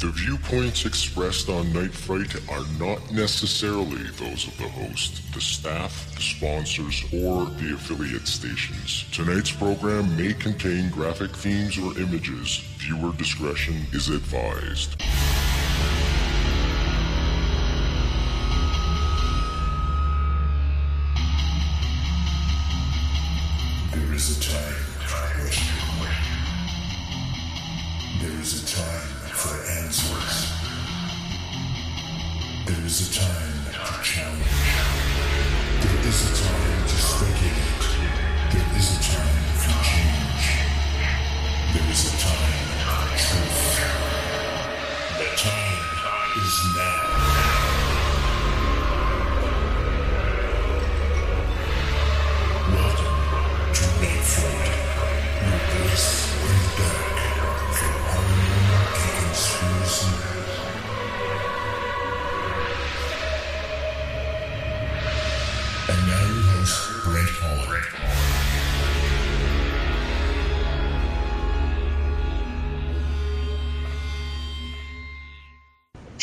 The viewpoints expressed on Night Fright are not necessarily those of the host, the staff, the sponsors, or the affiliate stations. Tonight's program may contain graphic themes or images. Viewer discretion is advised.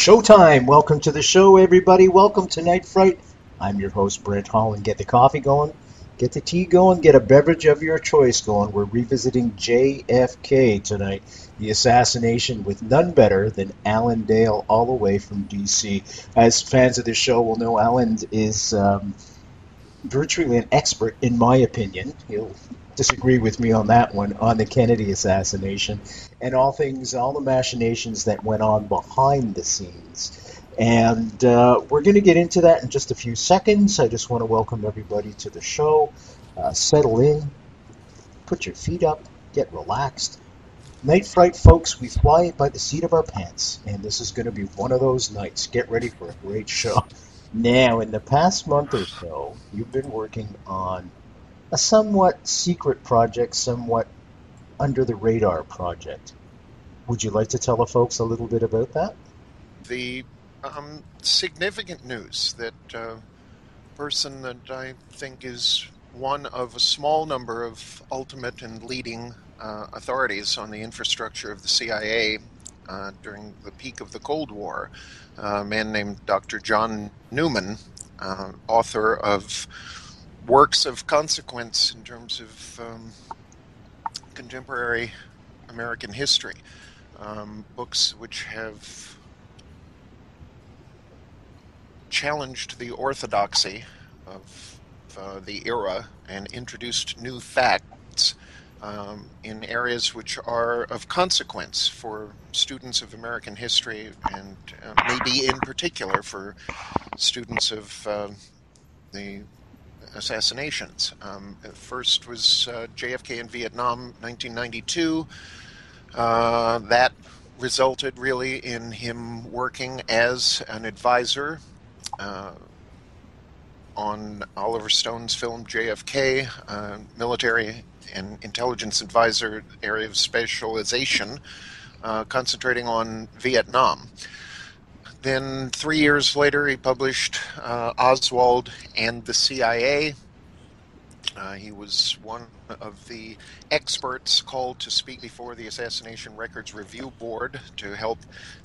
Showtime! Welcome to the show, everybody. Welcome to Night Fright. I'm your host, Brent Holland. Get the coffee going, get the tea going, get a beverage of your choice going. We're revisiting JFK tonight, the assassination with none better than Alan Dale, all the way from DC. As fans of this show will know, Alan is um, virtually an expert, in my opinion. He'll disagree with me on that one, on the Kennedy assassination and all things, all the machinations that went on behind the scenes. And uh, we're going to get into that in just a few seconds. I just want to welcome everybody to the show. Uh, settle in, put your feet up, get relaxed. Night Fright, folks, we fly by the seat of our pants, and this is going to be one of those nights. Get ready for a great show. Now, in the past month or so, you've been working on a somewhat secret project, somewhat under the radar project. Would you like to tell the folks a little bit about that? the um, significant news that uh, person that I think is one of a small number of ultimate and leading uh, authorities on the infrastructure of the CIA uh, during the peak of the Cold War, a man named Dr. John Newman, uh, author of works of consequence in terms of um, contemporary American history, um, books which have challenged the orthodoxy of uh, the era and introduced new facts um, in areas which are of consequence for students of American history and uh, maybe in particular for students of uh, the assassinations. Um, first was uh, JFK in Vietnam, 1992. Uh, that resulted really in him working as an advisor uh, on Oliver Stone's film JFK, uh, military and intelligence advisor area of specialization, uh, concentrating on Vietnam. Then, three years later, he published uh, Oswald and the CIA. Uh, he was one of the experts called to speak before the Assassination Records Review Board to help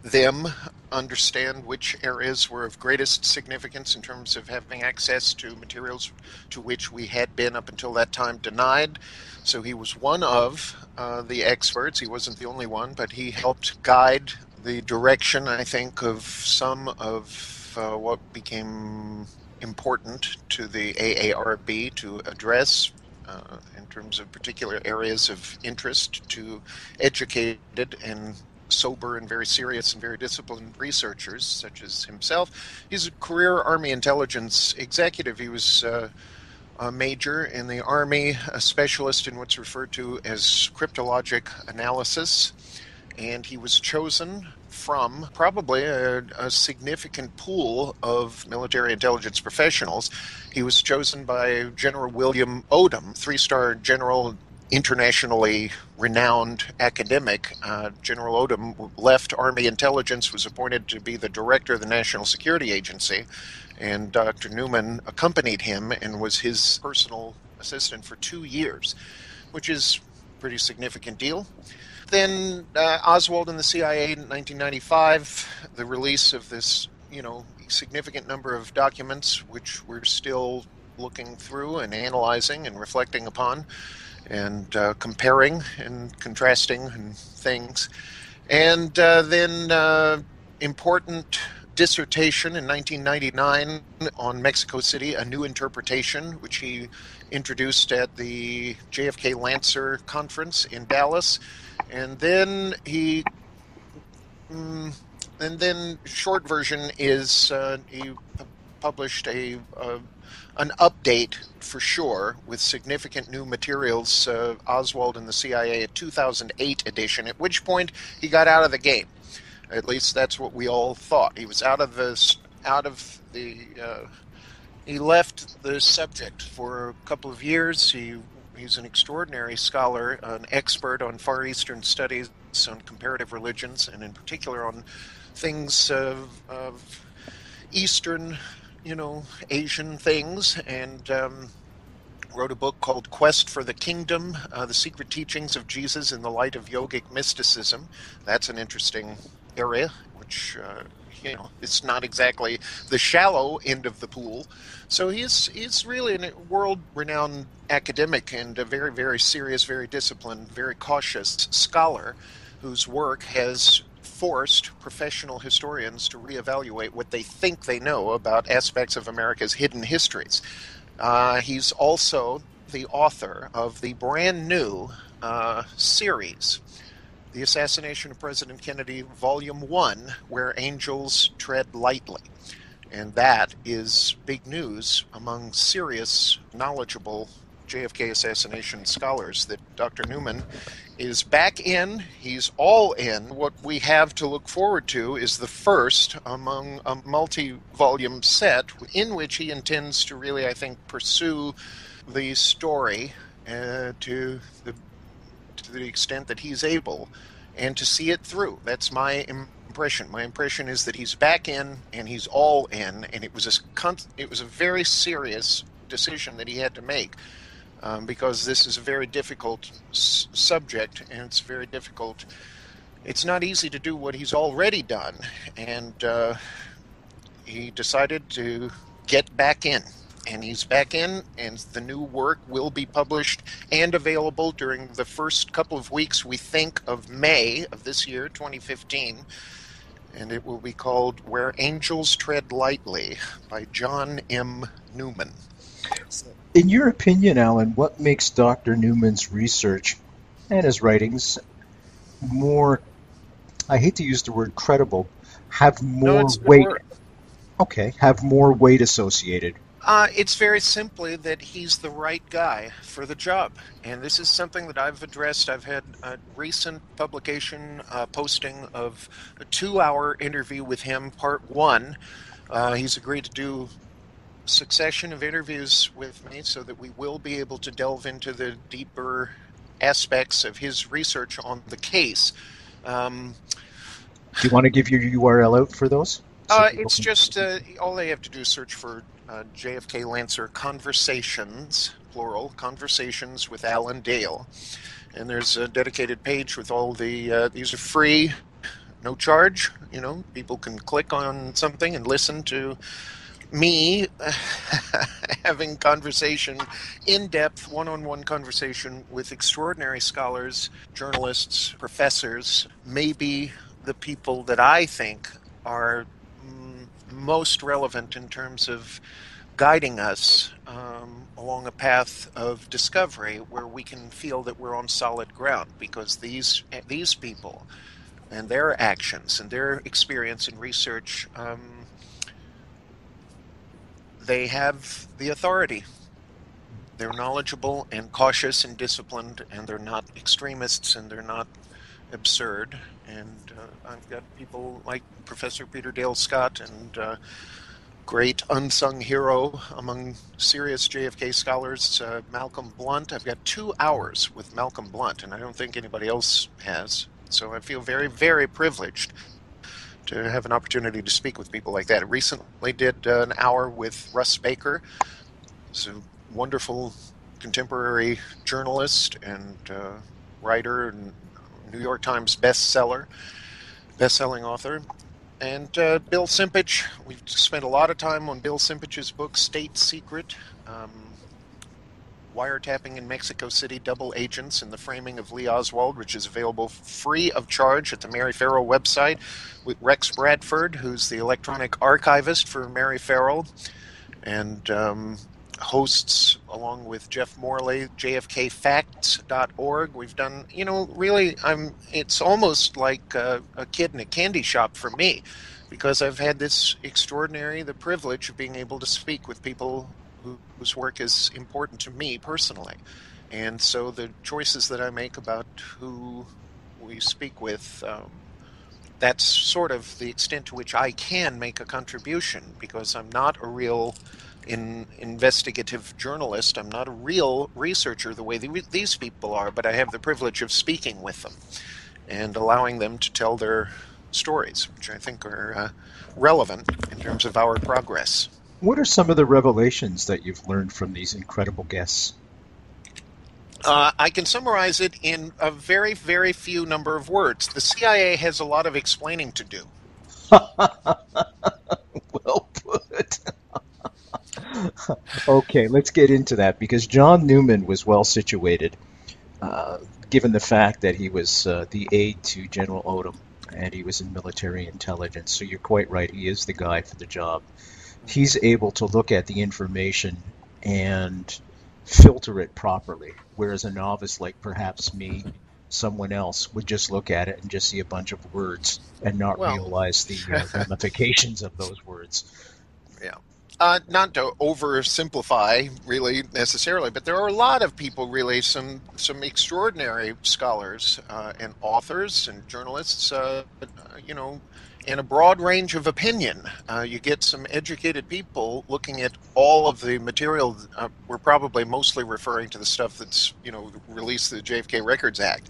them understand which areas were of greatest significance in terms of having access to materials to which we had been up until that time denied. So he was one of uh, the experts. He wasn't the only one, but he helped guide the direction, I think, of some of uh, what became important to the ARRB to address uh, in terms of particular areas of interest to educated and sober and very serious and very disciplined researchers such as himself. He's a career Army intelligence executive. He was uh, a major in the Army, a specialist in what's referred to as cryptologic analysis, and he was chosen from probably a, a, significant pool of military intelligence professionals. He was chosen by General William Odom, three star general, internationally renowned academic. Uh, General Odom left Army intelligence, was appointed to be the director of the National Security Agency, and Dr. Newman accompanied him and was his personal assistant for two years, which is a pretty significant deal. Then uh, Oswald and the CIA in 1995, the release of this, you know, significant number of documents, which we're still looking through and analyzing and reflecting upon, and uh, comparing and contrasting and things, and uh, then uh, important dissertation in 1999 on Mexico City, a new interpretation, which he introduced at the JFK Lancer conference in Dallas, and then he. Mm, and then short version is uh, he published a uh, an update for sure with significant new materials. Uh, Oswald and the CIA, a 2008 edition. At which point he got out of the game. At least that's what we all thought. He was out of the out of the. Uh, he left the subject for a couple of years. He he's an extraordinary scholar, an expert on Far Eastern studies, on comparative religions, and in particular on things of, of Eastern, you know, Asian things, and um, wrote a book called Quest for the Kingdom uh, The Secret Teachings of Jesus in the Light of Yogic Mysticism. That's an interesting area, which, uh, you know, it's not exactly the shallow end of the pool. So he's, he's really a world renowned academic and a very, very serious, very disciplined, very cautious scholar whose work has forced professional historians to reevaluate what they think they know about aspects of America's hidden histories. Uh, he's also the author of the brand new uh, series, The Assassination of President Kennedy, Volume 1, Where Angels Tread Lightly. And that is big news among serious, knowledgeable JFK assassination scholars that Dr. Newman is back in. He's all in. What we have to look forward to is the first among a multi volume set in which he intends to really, I think, pursue the story uh, to, the, to the extent that he's able and to see it through. That's my impression. My impression is that he's back in and he's all in, and it was a, it was a very serious decision that he had to make um, because this is a very difficult subject and it's very difficult. It's not easy to do what he's already done, and uh, he decided to get back in. And he's back in, and the new work will be published and available during the first couple of weeks, we think, of May of this year, 2015 and it will be called Where Angels Tread Lightly by John M. Newman. In your opinion, Alan, what makes Dr. Newman's research and his writings more, I hate to use the word credible, have more no, weight? Okay, have more weight associated. Uh, it's very simply that he's the right guy for the job. And this is something that I've addressed. I've had a recent publication uh, posting of a two hour interview with him, part one. Uh, he's agreed to do succession of interviews with me so that we will be able to delve into the deeper aspects of his research on the case. Um, Do you want to give your URL out for those? So uh, it's just uh, all they have to do is search for uh, JFK Lancer Conversations, plural, Conversations with Alan Dale. And there's a dedicated page with all the, uh, these are free, no charge. You know, people can click on something and listen to me having conversation, in depth, one on one conversation with extraordinary scholars, journalists, professors, maybe the people that I think are most relevant in terms of guiding us um, along a path of discovery where we can feel that we're on solid ground because these these people and their actions and their experience and research um, they have the authority. They're knowledgeable and cautious and disciplined, and they're not extremists and they're not absurd. And uh, I've got people like Professor Peter Dale Scott and uh, great unsung hero among serious JFK scholars, uh, Malcolm Blunt. I've got two hours with Malcolm Blunt, and I don't think anybody else has. So I feel very, very privileged to have an opportunity to speak with people like that. I recently did uh, an hour with Russ Baker. He's a wonderful contemporary journalist and uh, writer and New York Times bestseller, best-selling author. And uh, Bill Simpich, we've spent a lot of time on Bill Simpich's book, State Secret. Um, wiretapping in Mexico City double agents in the framing of Lee Oswald, which is available free of charge at the Mary Ferrell website with Rex Bradford, who's the electronic archivist for Mary Ferrell, and um, hosts along with Jeff Morley, JFKFacts.org. We've done, you know, really, I'm. It's almost like a, a kid in a candy shop for me, because I've had this extraordinary the privilege of being able to speak with people whose work is important to me personally. And so the choices that I make about who we speak with, um, that's sort of the extent to which I can make a contribution because I'm not a real in investigative journalist. I'm not a real researcher the way the, these people are, but I have the privilege of speaking with them and allowing them to tell their stories, which I think are uh, relevant in terms of our progress. What are some of the revelations that you've learned from these incredible guests? Uh, I can summarize it in a very, very few number of words. The CIA has a lot of explaining to do. well put. Okay, let's get into that because John Newman was well situated, uh, given the fact that he was uh, the aide to General Odom and he was in military intelligence. So you're quite right; he is the guy for the job he's able to look at the information and filter it properly, whereas a novice like perhaps me, someone else, would just look at it and just see a bunch of words and not well, realize the uh, ramifications of those words. Uh, not to oversimplify, really necessarily, but there are a lot of people, really, some some extraordinary scholars uh, and authors and journalists, uh, you know, in a broad range of opinion. Uh, you get some educated people looking at all of the material. Uh, we're probably mostly referring to the stuff that's, you know, released the JFK Records Act.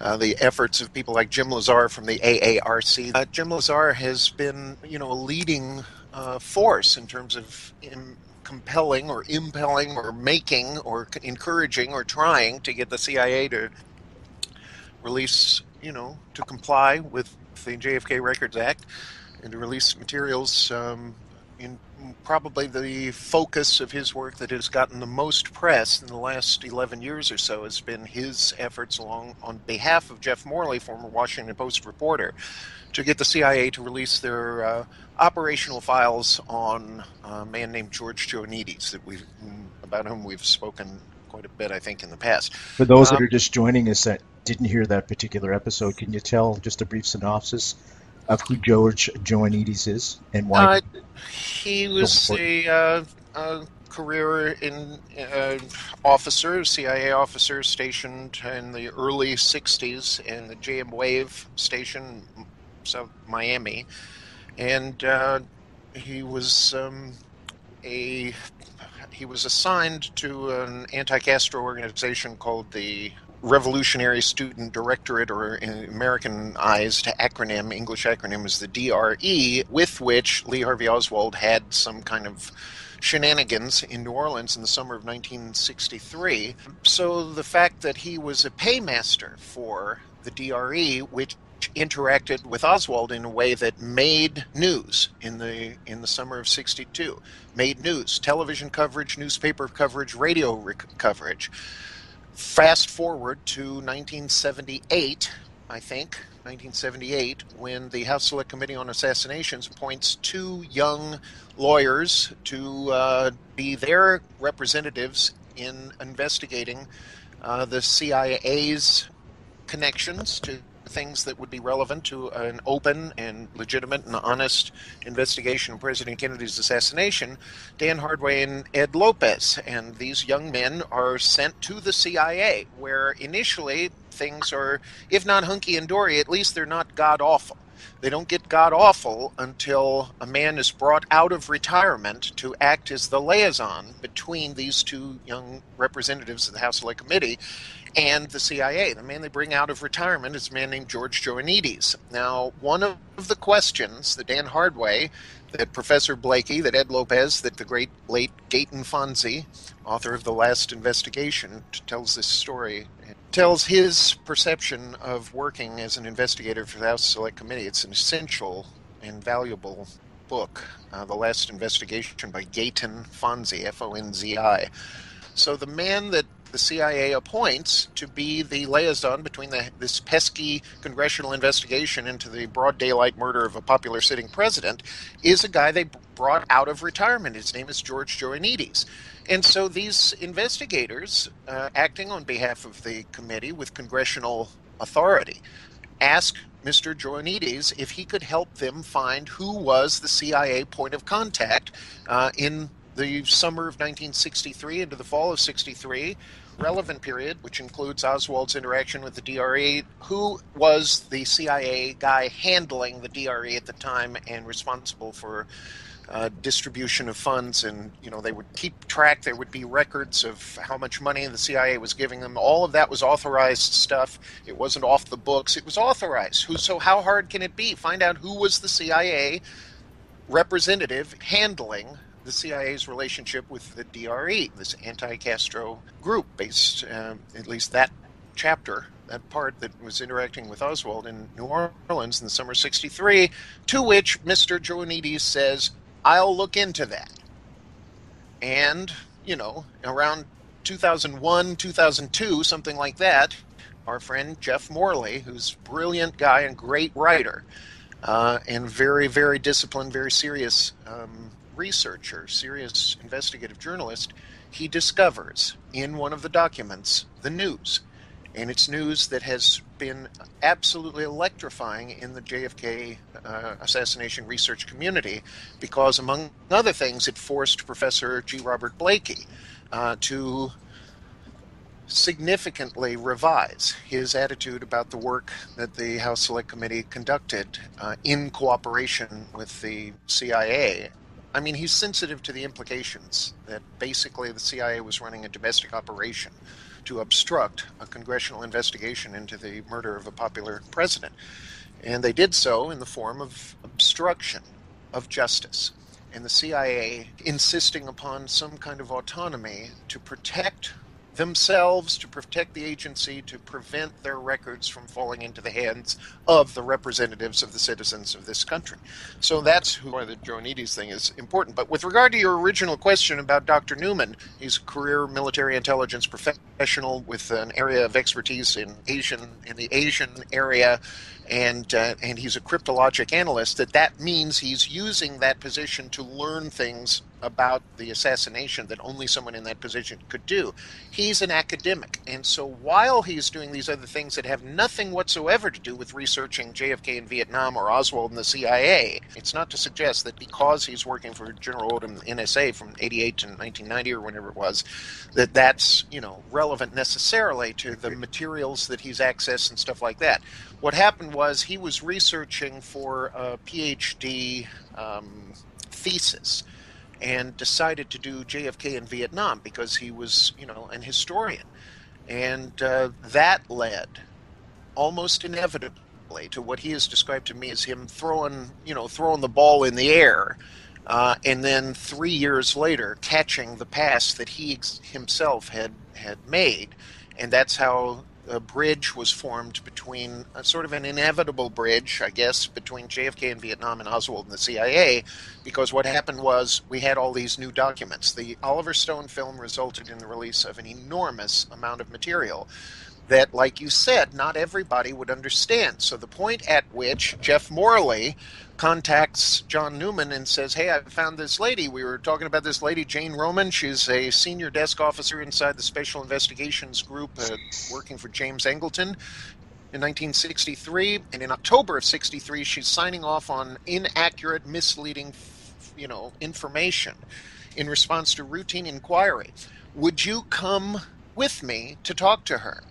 Uh, the efforts of people like Jim Lesar from the AARC. Jim Lesar has been, you know, a leading uh, force in terms of in compelling or impelling or making or encouraging or trying to get the CIA to release, you know, to comply with the JFK Records Act and to release materials um, in probably the focus of his work that has gotten the most press in the last 11 years or so has been his efforts along on behalf of Jeff Morley, former Washington Post reporter, to get the CIA to release their uh, operational files on a man named George Joanides that we about whom we've spoken quite a bit, I think, in the past. For those um, that are just joining us that didn't hear that particular episode, can you tell just a brief synopsis of who George Joanides is and why? Uh, he was a, uh, a, career in uh, officer, CIA officer stationed in the early '60s in the JM Wave station, South Miami, and uh, he was um, a he was assigned to an anti-Castro organization called the Revolutionary Student Directorate, or in Americanized acronym, English acronym is the DRE, with which Lee Harvey Oswald had some kind of shenanigans in New Orleans in the summer of 1963. So the fact that he was a paymaster for the DRE, which interacted with Oswald in a way that made news in the in the summer of 62 made news television coverage newspaper coverage radio rec- coverage Fast forward to 1978, I think, 1978, when the House Select Committee on Assassinations appoints two young lawyers to uh, be their representatives in investigating uh, the CIA's connections to things that would be relevant to an open and legitimate and honest investigation of President Kennedy's assassination, Dan Hardway and Ed Lopez. And these young men are sent to the CIA, where initially things are, if not hunky and dory, at least they're not god awful. They don't get god awful until a man is brought out of retirement to act as the liaison between these two young representatives of the House Select Committee and the CIA. The man they bring out of retirement is a man named George Joanides. Now, one of the questions that Dan Hardway, that Professor Blakey, that Ed Lopez, that the great late Gaeton Fonzi, author of The Last Investigation, tells this story tells his perception of working as an investigator for the House Select Committee. It's an essential and valuable book, uh, The Last Investigation by Gaeton Fonzi, F O N Z I. So the man that the CIA appoints to be the liaison between the, this pesky congressional investigation into the broad daylight murder of a popular sitting president is a guy they brought out of retirement. His name is George Joanides. And so these investigators, uh, acting on behalf of the committee with congressional authority, ask Mr. Joanides if he could help them find who was the CIA point of contact uh, in the summer of 1963 into the fall of 63 relevant period, which includes Oswald's interaction with the DRE, who was the CIA guy handling the DRE at the time and responsible for uh, distribution of funds. And you know they would keep track. There would be records of how much money the cia was giving them. All of that was authorized stuff. It wasn't off the books. It was authorized. Who so how hard can it be? Find out who was the cia representative handling the CIA's relationship with the DRE, this anti-Castro group, based uh, at least that chapter, that part that was interacting with Oswald in New Orleans in the summer '63, to which Mr. Joanides says, "I'll look into that." And you know, around 2001, 2002, something like that, our friend Jeff Morley, who's a brilliant guy and great writer, uh, and very, very disciplined, very serious um, researcher, serious investigative journalist, he discovers in one of the documents the news. And it's news that has been absolutely electrifying in the JFK uh, assassination research community because, among other things, it forced Professor G. Robert Blakey uh, to significantly revise his attitude about the work that the House Select Committee conducted uh, in cooperation with the CIA I mean, he's sensitive to the implications that basically the CIA was running a domestic operation to obstruct a congressional investigation into the murder of a popular president. And they did so in the form of obstruction of justice. And the CIA insisting upon some kind of autonomy to protect themselves to protect the agency to prevent their records from falling into the hands of the representatives of the citizens of this country. So that's why the Joanides thing is important. But with regard to your original question about Dr. Newman, he's a career military intelligence professional with an area of expertise in Asian in the Asian area and uh, and he's a cryptologic analyst that that means he's using that position to learn things about the assassination that only someone in that position could do. He's an academic. And so while he's doing these other things that have nothing whatsoever to do with researching JFK in Vietnam or Oswald in the CIA, it's not to suggest that because he's working for General Odom NSA from 88 to 1990 or whenever it was, that that's, you know, relevant necessarily to the materials that he's accessed and stuff like that. What happened was he was researching for a PhD um, thesis and decided to do JFK in Vietnam because he was, you know, an historian. And uh, that led almost inevitably to what he has described to me as him throwing, you know, throwing the ball in the air. Uh, and then three years later, catching the pass that he himself had had made, and that's how a bridge was formed between a sort of an inevitable bridge, I guess, between JFK and Vietnam and Oswald and the CIA, because what happened was we had all these new documents. The Oliver Stone film resulted in the release of an enormous amount of material that, like you said, not everybody would understand. So the point at which Jeff Morley contacts John Newman and says, Hey, I found this lady. We were talking about this lady, Jane Roman. She's a senior desk officer inside the Special Investigations Group uh, working for James Angleton in 1963. And in October of 63, she's signing off on inaccurate, misleading, you know, information in response to routine inquiry. Would you come with me to talk to her?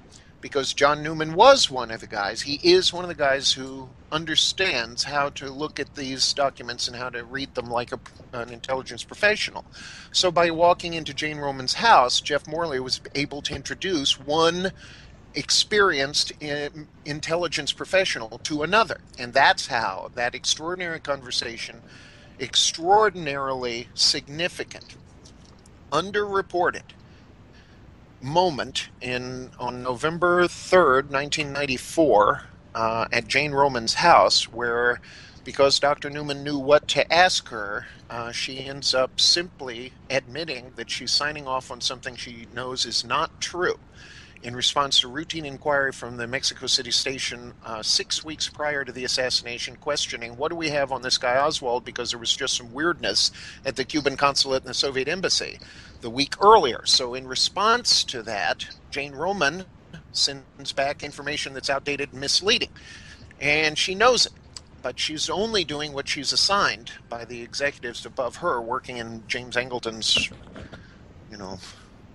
Because John Newman was one of the guys. He is one of the guys who understands how to look at these documents and how to read them like a, an intelligence professional. So by walking into Jane Roman's house, Jeff Morley was able to introduce one experienced eh, intelligence professional to another. And that's how that extraordinary conversation, extraordinarily significant, underreported, moment in on November 3rd, 1994, uh, at Jane Roman's house, where because Dr. Newman knew what to ask her, uh, she ends up simply admitting that she's signing off on something she knows is not true. In response to routine inquiry from the Mexico City station uh, six weeks prior to the assassination, questioning what do we have on this guy Oswald because there was just some weirdness at the Cuban consulate and the Soviet embassy the week earlier. So, in response to that, Jane Roman sends back information that's outdated and misleading. And she knows it but she's only doing what she's assigned by the executives above her working in James Angleton's, you know,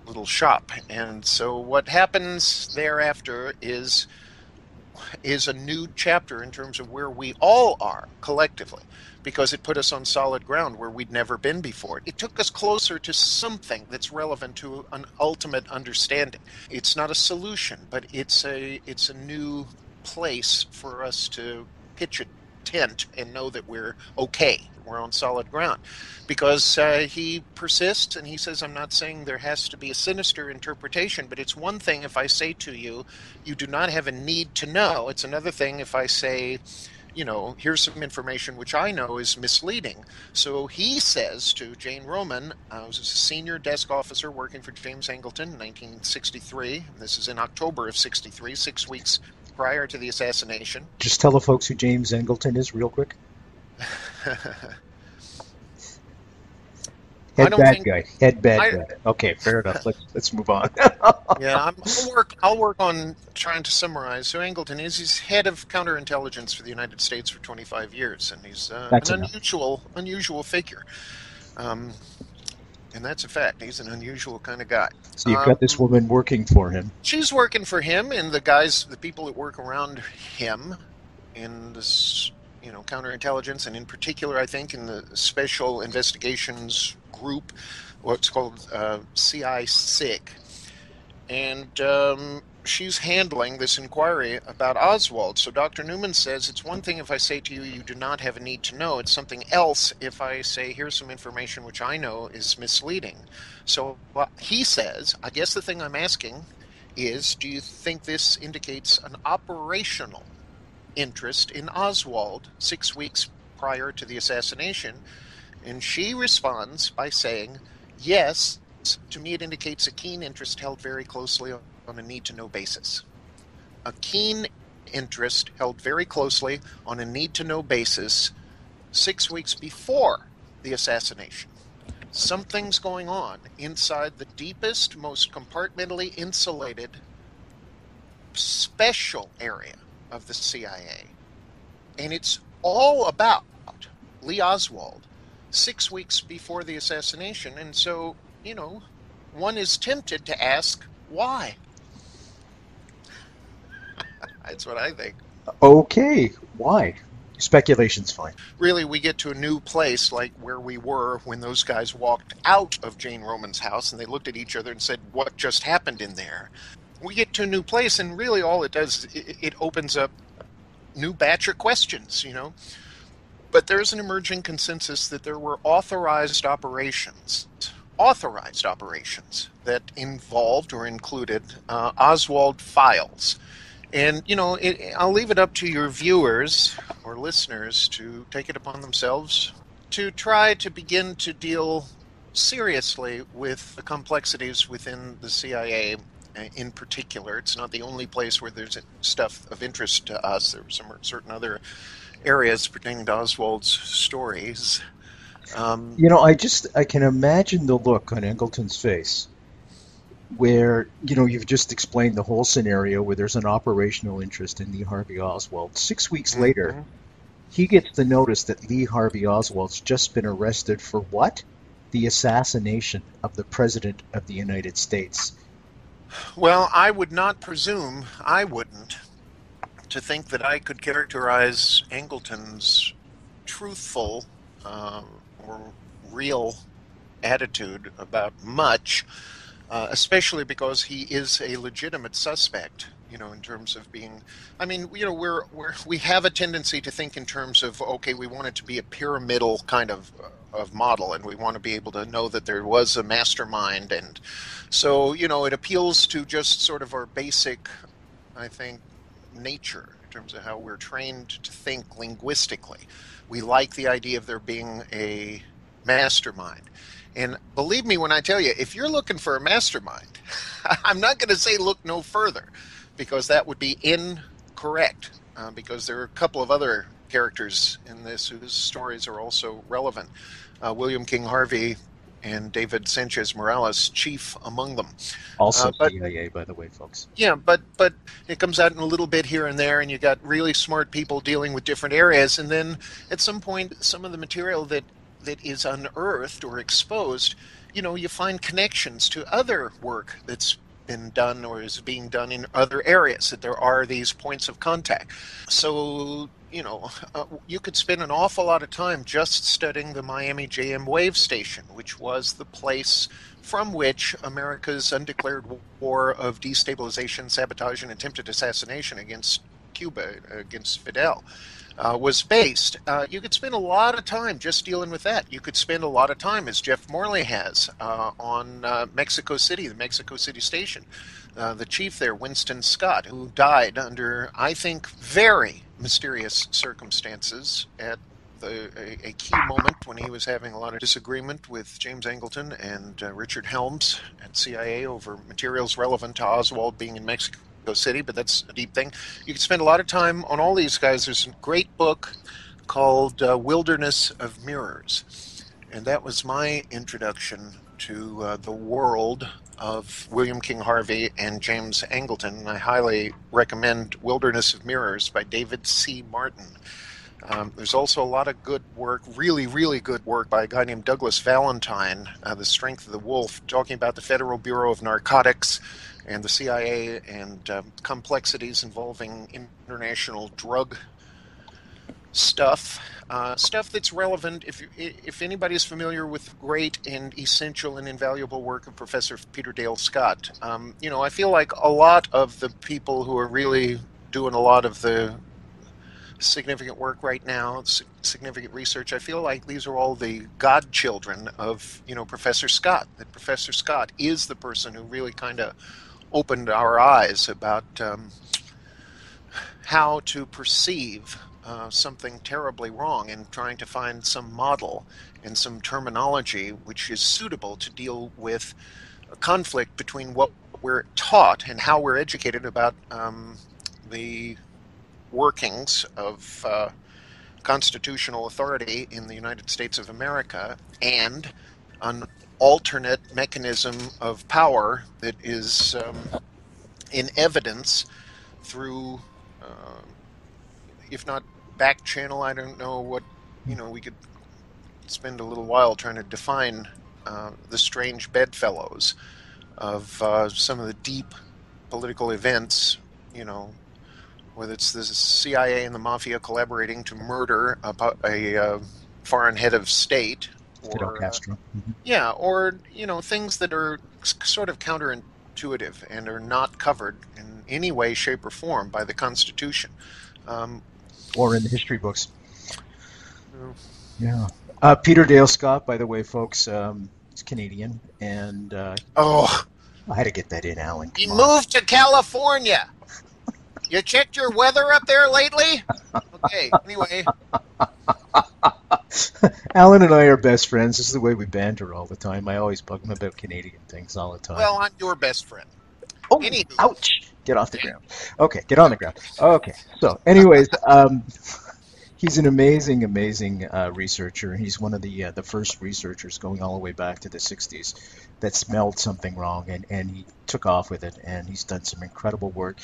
little shop. And so what happens thereafter is is a new chapter in terms of where we all are collectively because it put us on solid ground where we'd never been before. It took us closer to something that's relevant to an ultimate understanding. It's not a solution, but it's a it's a new place for us to pitch it tent and know that we're okay, we're on solid ground. Because uh, he persists and he says, I'm not saying there has to be a sinister interpretation, but it's one thing if I say to you, you do not have a need to know. It's another thing if I say, you know, here's some information which I know is misleading. So he says to Jane Roman, I was a senior desk officer working for James Angleton in 1963. This is in October of 63, six weeks prior to the assassination. Just tell the folks who James Angleton is, real quick. Head bad think, guy. Head bad I, guy. Okay, fair enough. Let's let's move on. yeah, i will work. I'll work on trying to summarize who Angleton is. He's head of counterintelligence for the United States for 25 years, and he's uh, an enough. unusual unusual figure. Um, and that's a fact. He's an unusual kind of guy. So you've um, got this woman working for him. She's working for him, and the guys, the people that work around him, in this, you know, counterintelligence, and in particular, I think in the Special Investigations Group, what's called uh, CI SIG, and um, she's handling this inquiry about Oswald. So Dr. Newman says it's one thing if I say to you, you do not have a need to know. It's something else if I say, here's some information which I know is misleading. So he says, I guess the thing I'm asking is, do you think this indicates an operational interest in Oswald six weeks prior to the assassination? And she responds by saying, yes, to me it indicates a keen interest held very closely on a need to know basis. A keen interest held very closely on a need to know basis six weeks before the assassination. Something's going on inside the deepest, most compartmentally insulated, special area of the CIA. And it's all about Lee Oswald six weeks before the assassination. And so, you know, one is tempted to ask why? That's what I think. Okay, why? Speculation's fine. Really, we get to a new place like where we were when those guys walked out of Jane Roman's house and they looked at each other and said, What just happened in there? We get to a new place, and really all it does is it, it opens up new batch of questions, you know. But there's an emerging consensus that there were authorized operations, authorized operations that involved or included uh, Oswald files and, you know, it, I'll leave it up to your viewers or listeners to take it upon themselves to try to begin to deal seriously with the complexities within the CIA uh, in particular. It's not the only place where there's stuff of interest to us. There are some certain other areas pertaining to Oswald's stories. Um, you know, I just I can imagine the look on Angleton's face where you know you've just explained the whole scenario where there's an operational interest in Lee Harvey Oswald. Six weeks mm-hmm. later, he gets the notice that Lee Harvey Oswald's just been arrested for what? The assassination of the President of the United States. Well, I would not presume, I wouldn't, to think that I could characterize Angleton's truthful um, or real attitude about much uh, especially because he is a legitimate suspect you know, in terms of being. I mean, you know, we're we're we have a tendency to think in terms of okay, we want it to be a pyramidal kind of of model, and we want to be able to know that there was a mastermind, and so you know, it appeals to just sort of our basic, I think, nature in terms of how we're trained to think linguistically. We like the idea of there being a mastermind. And believe me when I tell you, if you're looking for a mastermind, I'm not going to say look no further because that would be incorrect uh, because there are a couple of other characters in this whose stories are also relevant. Uh, William King Harvey and David Sanchez Morales, chief among them. Also uh, but, CIA, by the way, folks. Yeah, but but it comes out in a little bit here and there, and you got really smart people dealing with different areas, and then at some point, some of the material that that is unearthed or exposed, you know, you find connections to other work that's been done or is being done in other areas, that there are these points of contact. So, you know, uh, you could spend an awful lot of time just studying the Miami JM Wave Station, which was the place from which America's undeclared war of destabilization, sabotage, and attempted assassination against Cuba, against Fidel uh, was based. Uh, you could spend a lot of time just dealing with that. You could spend a lot of time, as Jeff Morley has, uh, on uh, Mexico City, the Mexico City station. Uh, the chief there, Winston Scott, who died under, I think, very mysterious circumstances at the, a, a, key moment when he was having a lot of disagreement with James Angleton and uh, Richard Helms at CIA over materials relevant to Oswald being in Mexico City, but that's a deep thing. You can spend a lot of time on all these guys. There's a great book called uh, Wilderness of Mirrors, and that was my introduction to uh, the world of William King Harvey and James Angleton. And I highly recommend Wilderness of Mirrors by David C. Martin. Um, there's also a lot of good work, really, really good work by a guy named Douglas Valentine, uh, The Strength of the Wolf, talking about the Federal Bureau of Narcotics and the CIA and um, complexities involving international drug stuff, uh, stuff that's relevant. If if anybody's familiar with great and essential and invaluable work of Professor Peter Dale Scott, um, you know, I feel like a lot of the people who are really doing a lot of the significant work right now, significant research. I feel like these are all the godchildren of you know Professor Scott. That Professor Scott is the person who really kind of opened our eyes about um, how to perceive uh, something terribly wrong and trying to find some model and some terminology which is suitable to deal with a conflict between what we're taught and how we're educated about um, the workings of uh, constitutional authority in the United States of America and an alternate mechanism of power that is um, in evidence through, uh, if not back channel, I don't know what, you know, we could spend a little while trying to define uh, the strange bedfellows of uh, some of the deep political events, you know, whether it's the CIA and the mafia collaborating to murder a, a, a uh, foreign head of state Fidel Castro. Mm-hmm. Yeah, or you know things that are sort of counterintuitive and are not covered in any way, shape, or form by the Constitution, um, or in the history books. Yeah. Uh, Peter Dale Scott, by the way, folks, um, is Canadian, and uh, oh, I had to get that in, Alan. He moved to California. you checked your weather up there lately? Okay. Anyway. Alan and I are best friends. This is the way we banter all the time. I always bug him about Canadian things all the time. Well, I'm your best friend. Oh, Anywho. ouch! Get off the ground. Okay, get on the ground. Okay, so, anyways, um, he's an amazing, amazing uh, researcher. He's one of the uh, the first researchers going all the way back to the '60s that smelled something wrong, and and he took off with it, and he's done some incredible work.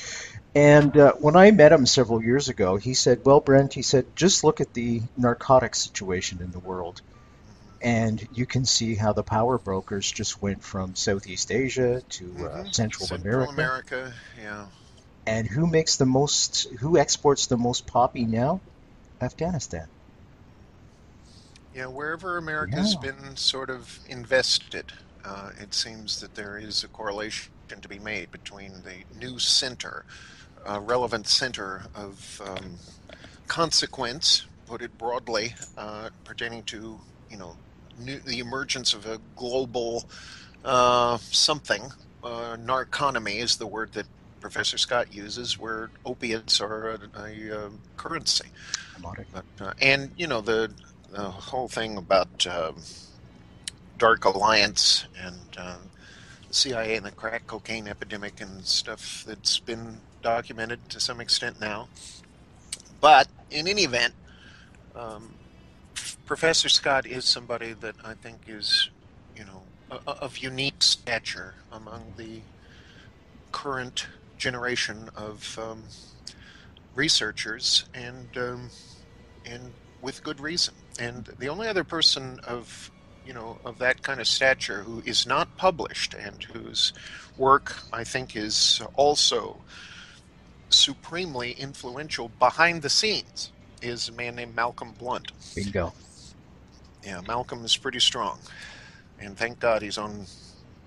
And uh, when I met him several years ago, he said, "Well, Brent," he said, "just look at the narcotics situation in the world." and you can see how the power brokers just went from Southeast Asia to uh, mm-hmm. Central, Central America. America, yeah. And who makes the most? Who exports the most poppy now? Afghanistan. Yeah, wherever America's yeah. been sort of invested, uh, it seems that there is a correlation to be made between the new center, uh, relevant center of um, consequence, put it broadly, uh, pertaining to you know new, the emergence of a global uh, something. Uh, narconomy is the word that Professor Scott uses, where opiates are a, a, a currency. But, uh, and you know the, the, whole thing about um, Dark Alliance and uh, the CIA and the crack cocaine epidemic and stuff that's been documented to some extent now. But in any event, um, Professor Scott is somebody that I think is, you know, of unique stature among the current generation of um, researchers, and um, and with good reason. And the only other person of you know of that kind of stature who is not published and whose work I think is also supremely influential behind the scenes is a man named Malcolm Blunt. Bingo. Yeah, Malcolm is pretty strong, and thank God he's on.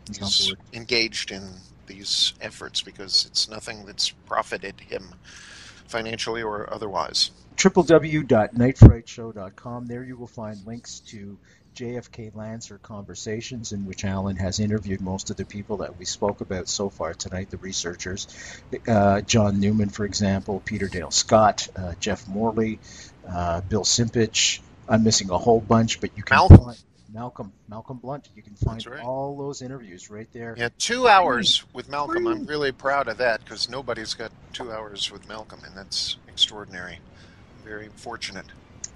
He's, engaged in these efforts because it's nothing that's profited him financially or otherwise. www.nightfrightshow.com. There you will find links to JFK Lancer conversations in which Alan has interviewed most of the people that we spoke about so far tonight, the researchers. Uh, John Newman, for example, Peter Dale Scott, uh, Jeff Morley, uh, Bill Simpich, I'm missing a whole bunch, but you can Malcolm. find Malcolm Malcolm Blunt. You can find right. all those interviews right there. Yeah, two hours with Malcolm. I'm really proud of that because nobody's got two hours with Malcolm, and that's extraordinary. Very fortunate.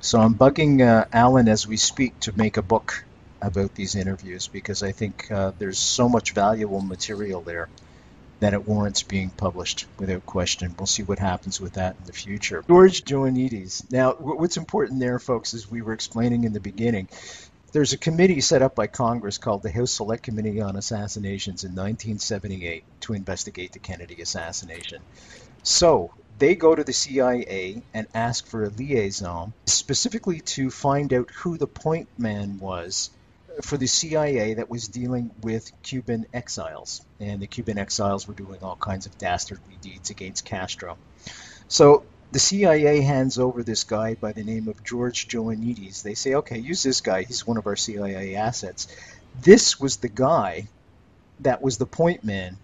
So I'm bugging uh, Alan as we speak to make a book about these interviews because I think uh, there's so much valuable material there that it warrants being published without question. We'll see what happens with that in the future. George Joannides. Now, what's important there, folks, as we were explaining in the beginning, there's a committee set up by Congress called the House Select Committee on Assassinations in 1978 to investigate the Kennedy assassination. So they go to the CIA and ask for a liaison specifically to find out who the point man was for the CIA that was dealing with Cuban exiles, and the Cuban exiles were doing all kinds of dastardly deeds against Castro. So the CIA hands over this guy by the name of George Joannides. They say, okay, use this guy. He's one of our CIA assets. This was the guy that was the point man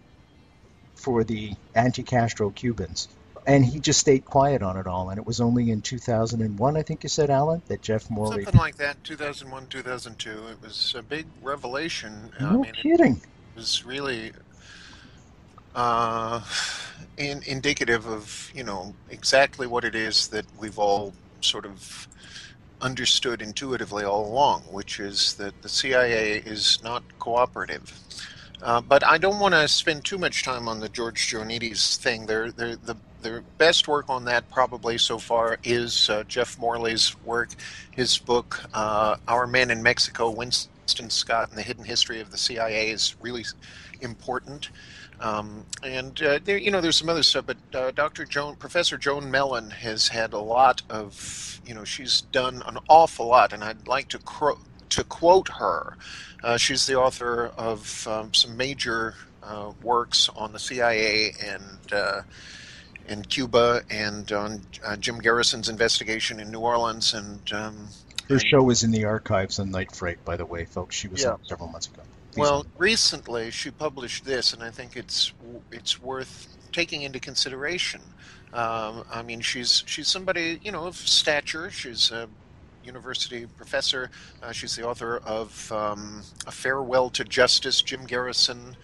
for the anti Castro Cubans and he just stayed quiet on it all. And it was only in 2001, I think you said, Alan, that Jeff Morley. Something like that, 2001, 2002. It was a big revelation. No I mean, kidding. It was really uh, in, indicative of, you know, exactly what it is that we've all sort of understood intuitively all along, which is that the CIA is not cooperative. Uh, but I don't want to spend too much time on the George Joannides thing. They're, they're, the the best work on that probably so far is uh, Jeff Morley's work, his book uh, "Our Men in Mexico: Winston Scott and the Hidden History of the CIA" is really important. Um, and uh, there, you know, there's some other stuff, but uh, Dr. Joan, Professor Joan Mellen has had a lot of, you know, she's done an awful lot, and I'd like to cro- to quote her. Uh, she's the author of um, some major uh, works on the CIA and in Cuba and on uh, Jim Garrison's investigation in New Orleans. And um, her and, show is in the archives on Night Freight, by the way, folks. She was yeah. on several months ago. Please well, recently she published this, and I think it's it's worth taking into consideration. Um, I mean, she's she's somebody you know of stature. She's a university professor. Uh, she's the author of um, A Farewell to Justice, Jim Garrison,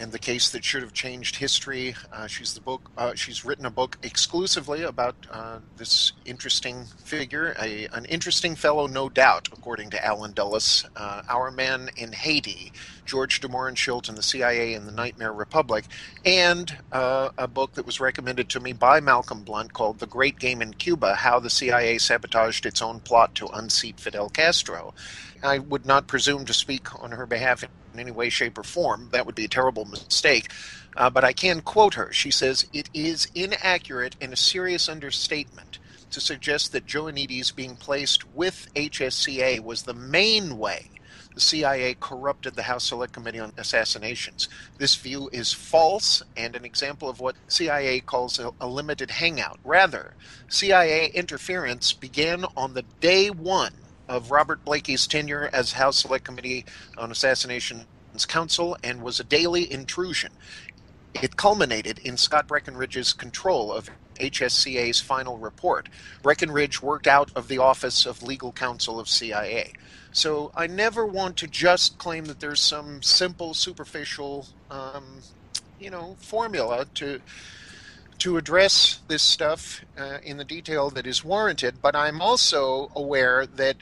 and the case that should have changed history. Uh, she's the book. Uh, she's written a book exclusively about uh, this interesting figure, a, an interesting fellow, no doubt, according to Allen Dulles. Uh, Our Man in Haiti, George de Mohrenschildt and the CIA in the Nightmare Republic, and uh, a book that was recommended to me by Malcolm Blunt called The Great Game in Cuba: How the CIA Sabotaged Its Own Plot to Unseat Fidel Castro. I would not presume to speak on her behalf in any way, shape, or form. That would be a terrible mistake. Uh, but I can quote her. She says, It is inaccurate and a serious understatement to suggest that Joannides being placed with HSCA was the main way the CIA corrupted the House Select Committee on Assassinations. This view is false and an example of what CIA calls a, a limited hangout. Rather, CIA interference began on the day one of Robert Blakey's tenure as House Select Committee on Assassinations Counsel and was a daily intrusion. It culminated in Scott Breckinridge's control of HSCA's final report. Breckinridge worked out of the Office of Legal Counsel of CIA. So I never want to just claim that there's some simple, superficial, um, you know, formula to to address this stuff uh, in the detail that is warranted. But I'm also aware that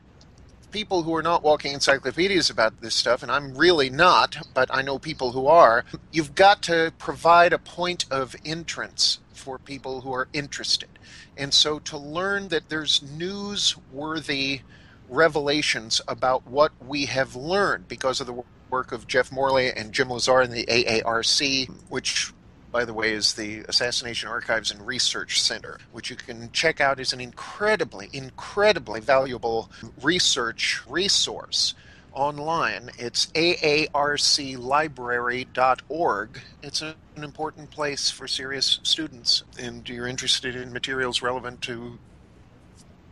people who are not walking encyclopedias about this stuff, and I'm really not, but I know people who are, you've got to provide a point of entrance for people who are interested. And so to learn that there's newsworthy revelations about what we have learned because of the work of Jeff Morley and Jim Lesar in the AARC, which by the way, is the Assassination Archives and Research Center, which you can check out as an incredibly, incredibly valuable research resource online. It's aarclibrary.org. It's an important place for serious students, and you're interested in materials relevant to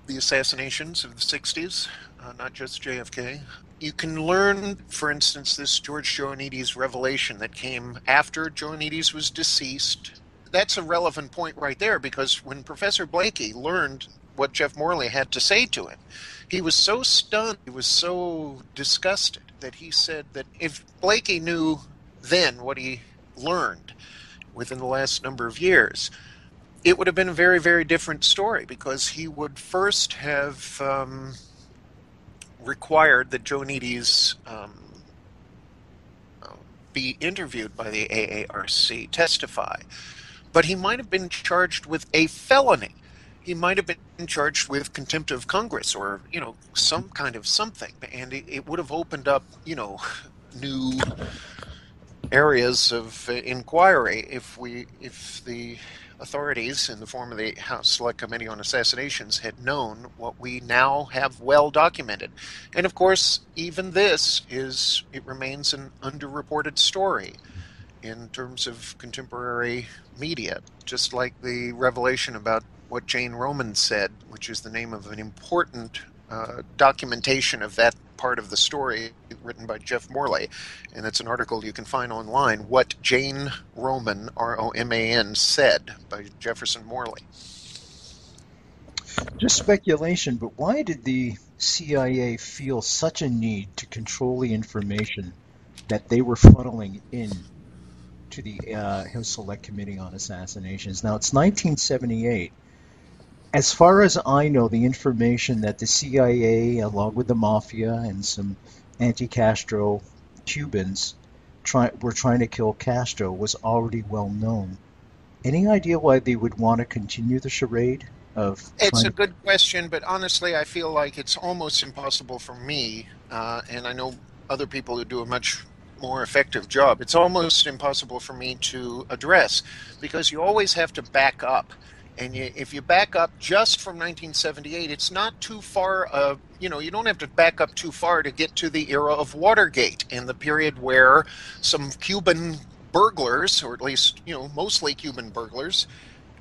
the assassinations of the 60s, uh, not just JFK you can learn, for instance, this George Joannides revelation that came after Joannides was deceased. That's a relevant point right there because when Professor Blakey learned what Jeff Morley had to say to him, he was so stunned, he was so disgusted that he said that if Blakey knew then what he learned within the last number of years, it would have been a very, very different story because he would first have um, required that Joannides um, uh, be interviewed by the AARC, testify. But he might have been charged with a felony. He might have been charged with contempt of Congress or, you know, some kind of something. And it, it would have opened up, you know, new areas of inquiry if we if the authorities in the form of the House Select Committee on Assassinations had known what we now have well documented. And of course, even this is it remains an underreported story in terms of contemporary media, just like the revelation about what Jane Roman said, which is the name of an important uh, documentation of that part of the story written by Jeff Morley, and it's an article you can find online. What Jane Roman, R O M A N, said by Jefferson Morley. Just speculation, but why did the CIA feel such a need to control the information that they were funneling in to the uh, House Select Committee on Assassinations? Now it's 1978 as far as I know, the information that the CIA, along with the mafia and some anti-Castro Cubans, try, were trying to kill Castro was already well known. Any idea why they would want to continue the charade of? It's a good question, but honestly, I feel like it's almost impossible for me, uh, and I know other people who do a much more effective job. It's almost impossible for me to address because you always have to back up and you, if you back up just from 1978, it's not too far. Uh, you know, you don't have to back up too far to get to the era of Watergate and the period where some Cuban burglars, or at least you know, mostly Cuban burglars,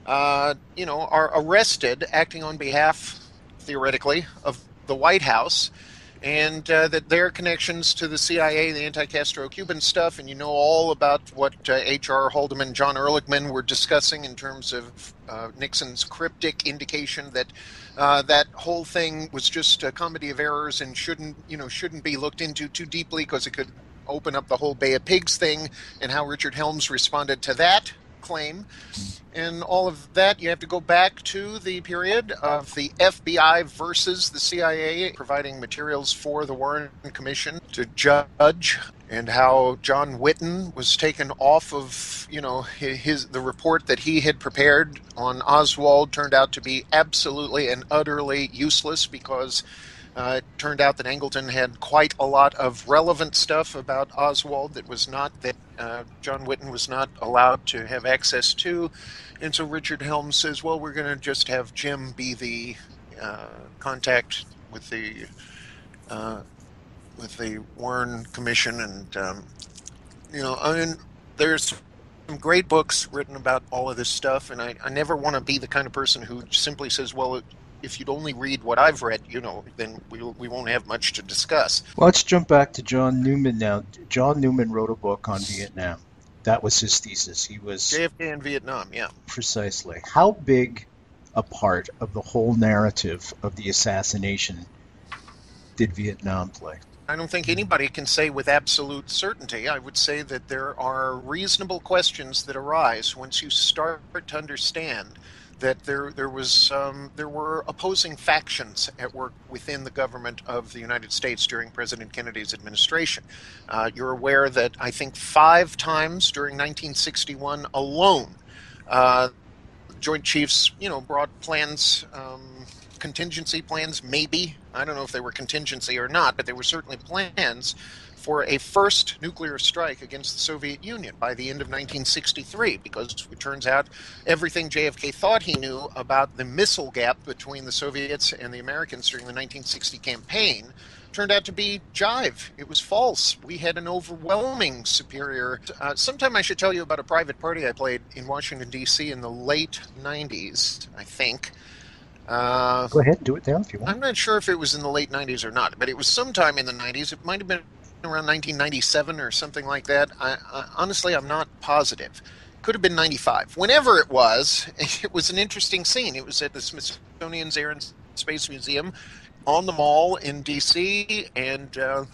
uh, you know, are arrested acting on behalf, theoretically, of the White House and uh, that their connections to the CIA, the anti-Castro Cuban stuff, and you know all about what H.R. Uh, Haldeman, and John Ehrlichman were discussing in terms of uh, Nixon's cryptic indication that uh, that whole thing was just a comedy of errors and shouldn't, you know, shouldn't be looked into too deeply because it could open up the whole Bay of Pigs thing, and how Richard Helms responded to that claim. And all of that, you have to go back to the period of the FBI versus the CIA providing materials for the Warren Commission to judge and how John Whitten was taken off of, you know, his the report that he had prepared on Oswald turned out to be absolutely and utterly useless because uh, it turned out that Angleton had quite a lot of relevant stuff about Oswald that was not that uh, John Whitten was not allowed to have access to, and so Richard Helms says, "Well, we're going to just have Jim be the uh, contact with the uh, with the Warren Commission, and um, you know, I mean, there's some great books written about all of this stuff, and I, I never want to be the kind of person who simply says, "Well, if you'd only read what I've read, you know, then we, we won't have much to discuss." Well, let's jump back to John Newman now. John Newman wrote a book on Vietnam. That was his thesis. He was JFK in Vietnam. Yeah, precisely. How big a part of the whole narrative of the assassination did Vietnam play? I don't think anybody can say with absolute certainty. I would say that there are reasonable questions that arise once you start to understand that there there was um, there were opposing factions at work within the government of the United States during President Kennedy's administration. Uh, you're aware that I think five times during 1961 alone, uh, Joint Chiefs, you know, brought plans. Um, contingency plans, maybe. I don't know if they were contingency or not, but they were certainly plans for a first nuclear strike against the Soviet Union by the end of 1963, because it turns out everything JFK thought he knew about the missile gap between the Soviets and the Americans during the 1960 campaign turned out to be jive. It was false. We had an overwhelming superior. Uh, sometime I should tell you about a private party I played in Washington, D.C. in the late 90s, I think. Uh, Go ahead, do it there if you want. I'm not sure if it was in the late 90s or not, but it was sometime in the 90s. It might have been around 1997 or something like that. I, I, honestly, I'm not positive. Could have been 95. Whenever it was, it was an interesting scene. It was at the Smithsonian's Air and Space Museum on the mall in D.C., and uh,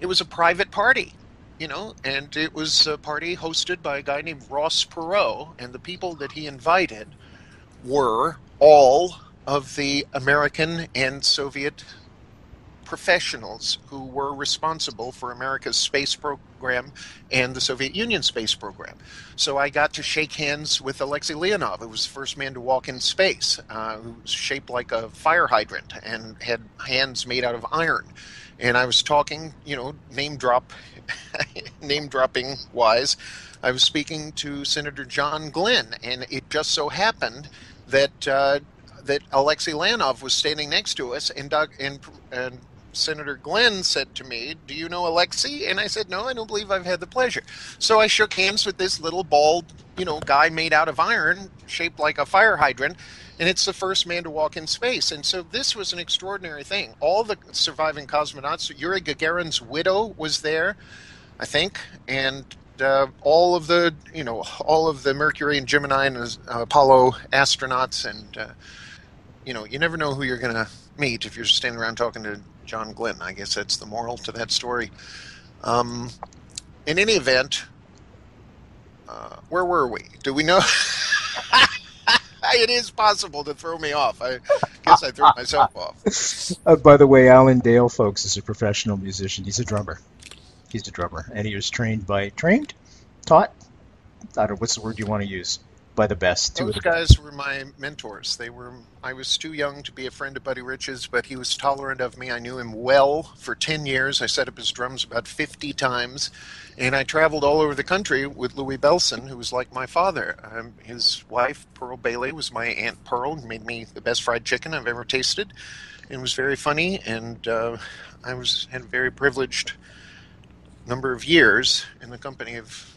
it was a private party you know, and it was a party hosted by a guy named Ross Perot, and the people that he invited were all of the American and Soviet professionals who were responsible for America's space program and the Soviet Union space program. So I got to shake hands with Alexei Leonov, who was the first man to walk in space, uh, who was shaped like a fire hydrant and had hands made out of iron. And I was talking, you know, name drop, name dropping wise. I was speaking to Senator John Glenn, and it just so happened that uh, that Alexei Leonov was standing next to us, and Doug and, and Senator Glenn said to me, "Do you know Alexei?" And I said, "No, I don't believe I've had the pleasure." So I shook hands with this little bald, you know, guy made out of iron, shaped like a fire hydrant, and it's the first man to walk in space. And so this was an extraordinary thing. All the surviving cosmonauts, Yuri Gagarin's widow was there, I think, and uh, all of the, you know, all of the Mercury and Gemini and uh, Apollo astronauts and uh, you know, you never know who you're going to meet if you're standing around talking to John Glenn. I guess that's the moral to that story. Um, in any event, uh, where were we? Do we know? it is possible to throw me off. I guess I threw myself off. Uh, by the way, Alan Dale, folks, is a professional musician. He's a drummer. He's a drummer, and he was trained by trained, taught. I don't know what's the word you want to use by the best. Those guys were my mentors. They were. I was too young to be a friend of Buddy Rich's, but he was tolerant of me. I knew him well for ten years. I set up his drums about fifty times, and I traveled all over the country with Louis Bellson, who was like my father. Um, his wife Pearl Bailey was my aunt Pearl, who made me the best fried chicken I've ever tasted, and was very funny. And uh, I was had a very privileged number of years in the company of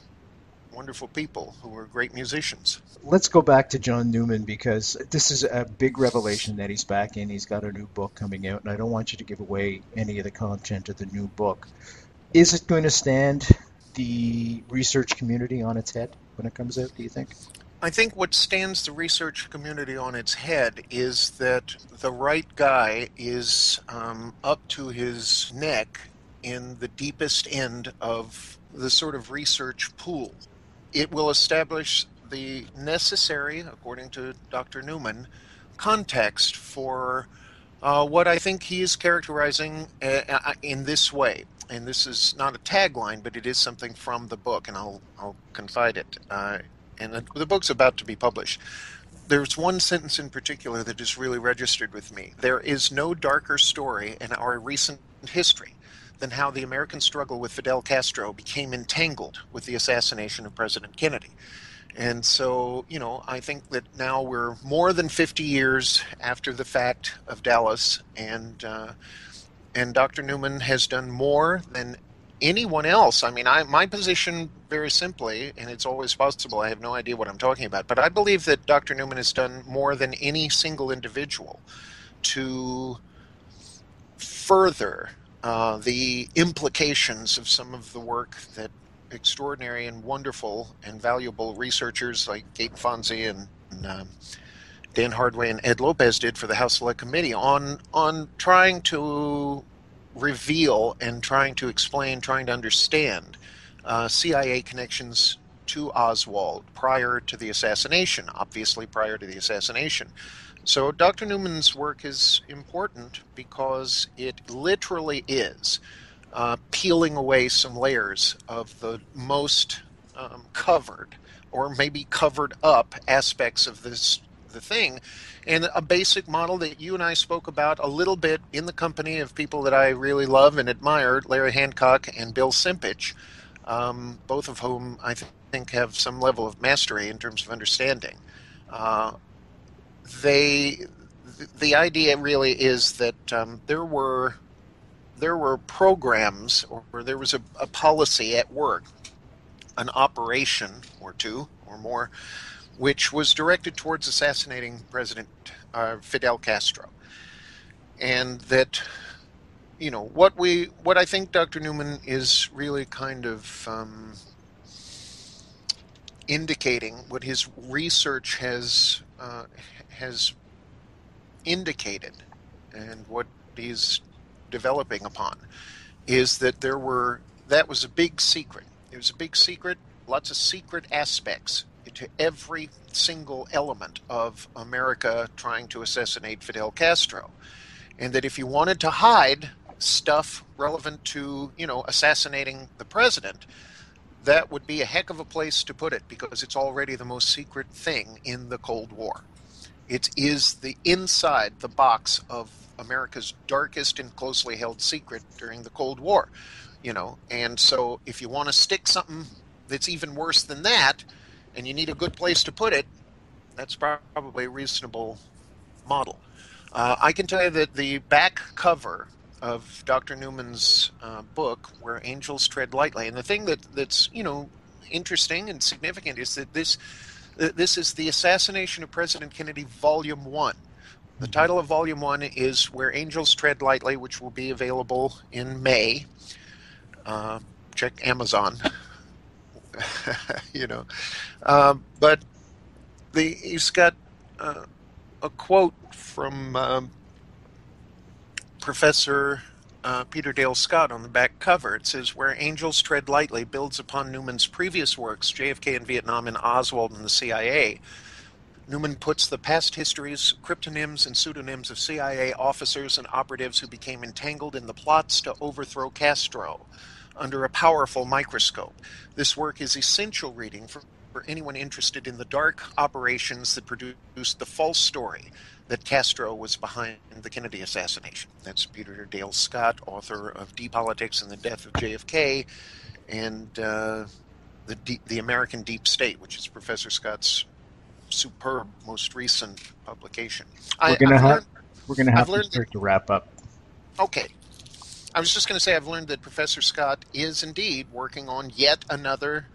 wonderful people who were great musicians. Let's go back to John Newman because this is a big revelation that he's back in. He's got a new book coming out, and I don't want you to give away any of the content of the new book. Is it going to stand the research community on its head when it comes out, do you think? I think what stands the research community on its head is that the right guy is um, up to his neck in the deepest end of the sort of research pool it will establish the necessary, according to Dr. Newman, context for uh, what I think he is characterizing uh, uh, in this way. And this is not a tagline, but it is something from the book, and I'll, I'll confide it. Uh, and the, the book's about to be published. There's one sentence in particular that is really registered with me. There is no darker story in our recent history than how the American struggle with Fidel Castro became entangled with the assassination of President Kennedy. And so, you know, I think that now we're more than 50 years after the fact of Dallas, and uh, and Dr. Newman has done more than anyone else. I mean, I, my position, very simply, and it's always possible, I have no idea what I'm talking about, but I believe that Dr. Newman has done more than any single individual to further uh, the implications of some of the work that extraordinary and wonderful and valuable researchers like Gabe Fonzi and, and um, Dan Hardway and Ed Lopez did for the House Select Committee on on trying to reveal and trying to explain, trying to understand uh, CIA connections to Oswald prior to the assassination, obviously prior to the assassination. So Dr. Newman's work is important because it literally is uh, peeling away some layers of the most um, covered or maybe covered up aspects of this the thing and a basic model that you and I spoke about a little bit in the company of people that I really love and admire, Larry Hancock and Bill Simpich, um, both of whom I th- think have some level of mastery in terms of understanding. Uh, they, the idea really is that um, there were there were programs or there was a, a policy at work, an operation or two or more, which was directed towards assassinating President uh, Fidel Castro, and that you know what we what I think Dr. Newman is really kind of um, indicating what his research has uh, has indicated and what he's developing upon is that there were that was a big secret. It was a big secret, lots of secret aspects to every single element of America trying to assassinate Fidel Castro. And that if you wanted to hide stuff relevant to, you know, assassinating the president, that would be a heck of a place to put it because it's already the most secret thing in the Cold War. It is the inside the box of America's darkest and closely held secret during the Cold War, you know. And so, if you want to stick something that's even worse than that, and you need a good place to put it, that's probably a reasonable model. Uh, I can tell you that the back cover of Dr. Newman's uh, book, Where Angels Tread Lightly, and the thing that, that's you know interesting and significant is that this this is the assassination of President Kennedy, Volume One. The mm-hmm. title of Volume One is Where Angels Tread Lightly, which will be available in May. Uh, check Amazon. you know, um, but the he's got uh, a quote from um, Professor uh, Peter Dale Scott on the back cover. It says, Where Angels Tread Lightly builds upon Newman's previous works, JFK in Vietnam and Oswald and the CIA. Newman puts the past histories, cryptonyms, and pseudonyms of CIA officers and operatives who became entangled in the plots to overthrow Castro under a powerful microscope. This work is essential reading for, for anyone interested in the dark operations that produced the false story that Castro was behind the Kennedy assassination. That's Peter Dale Scott, author of Deep Politics and the Death of JFK, and uh, the, the American Deep State, which is Professor Scott's superb, most recent publication. We're gonna have we're gonna have to start to wrap up. Okay, I was just going to say I've learned that Professor Scott is indeed working on yet another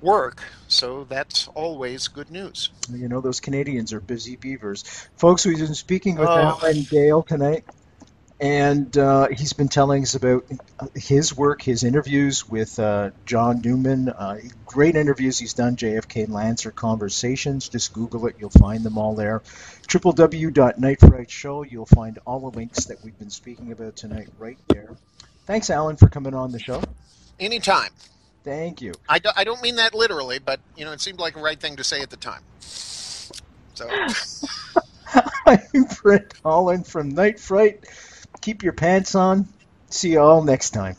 work, so that's always good news. You know, those Canadians are busy beavers. Folks, we've been speaking with oh. Alan Dale tonight and uh, he's been telling us about his work, his interviews with uh, John Newman. Uh, great interviews he's done, JFK and Lancer Conversations. Just Google it, you'll find them all there. www.nightfright show, you'll find all the links that we've been speaking about tonight right there. Thanks, Alan, for coming on the show. Anytime. Thank you. I, do, I don't mean that literally, but you know, it seemed like a right thing to say at the time. So. I'm Brent Holland from Night Fright keep your pants on. See you all next time.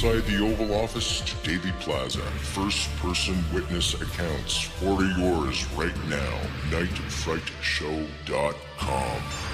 Inside the Oval Office to Dealey Plaza, first person witness accounts. Order yours right now. NightFrightShow.com.